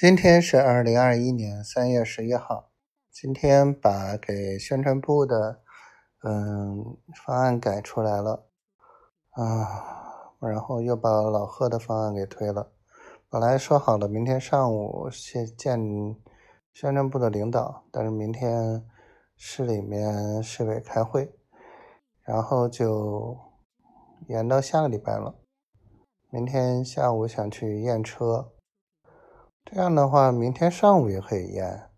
今天是二零二一年三月十一号。今天把给宣传部的嗯方案改出来了啊，然后又把老贺的方案给推了。本来说好了明天上午去见宣传部的领导，但是明天市里面市委开会，然后就延到下个礼拜了。明天下午想去验车。这样的话，明天上午也可以验。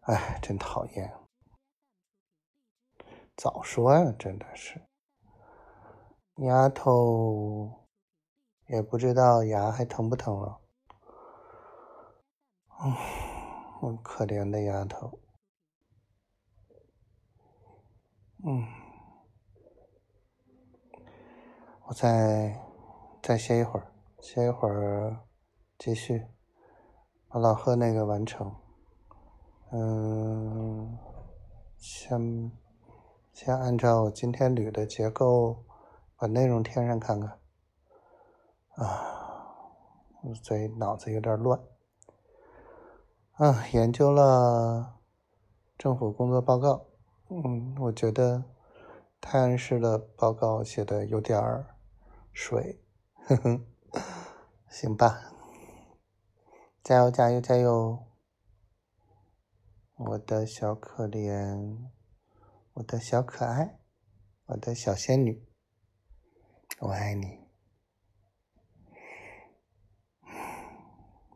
哎，真讨厌！早说呀，真的是。丫头也不知道牙还疼不疼了。嗯，我可怜的丫头。嗯，我再再歇一会儿，歇一会儿继续。把老贺那个完成，嗯，先先按照我今天捋的结构把内容填上看看。啊，我嘴脑子有点乱。啊，研究了政府工作报告，嗯，我觉得泰安市的报告写的有点儿水，呵呵，行吧。加油加油加油！我的小可怜，我的小可爱，我的小仙女，我爱你。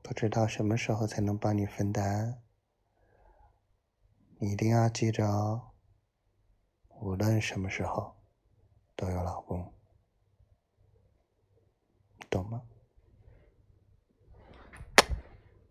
不知道什么时候才能帮你分担，你一定要记着哦。无论什么时候，都有老公，懂吗？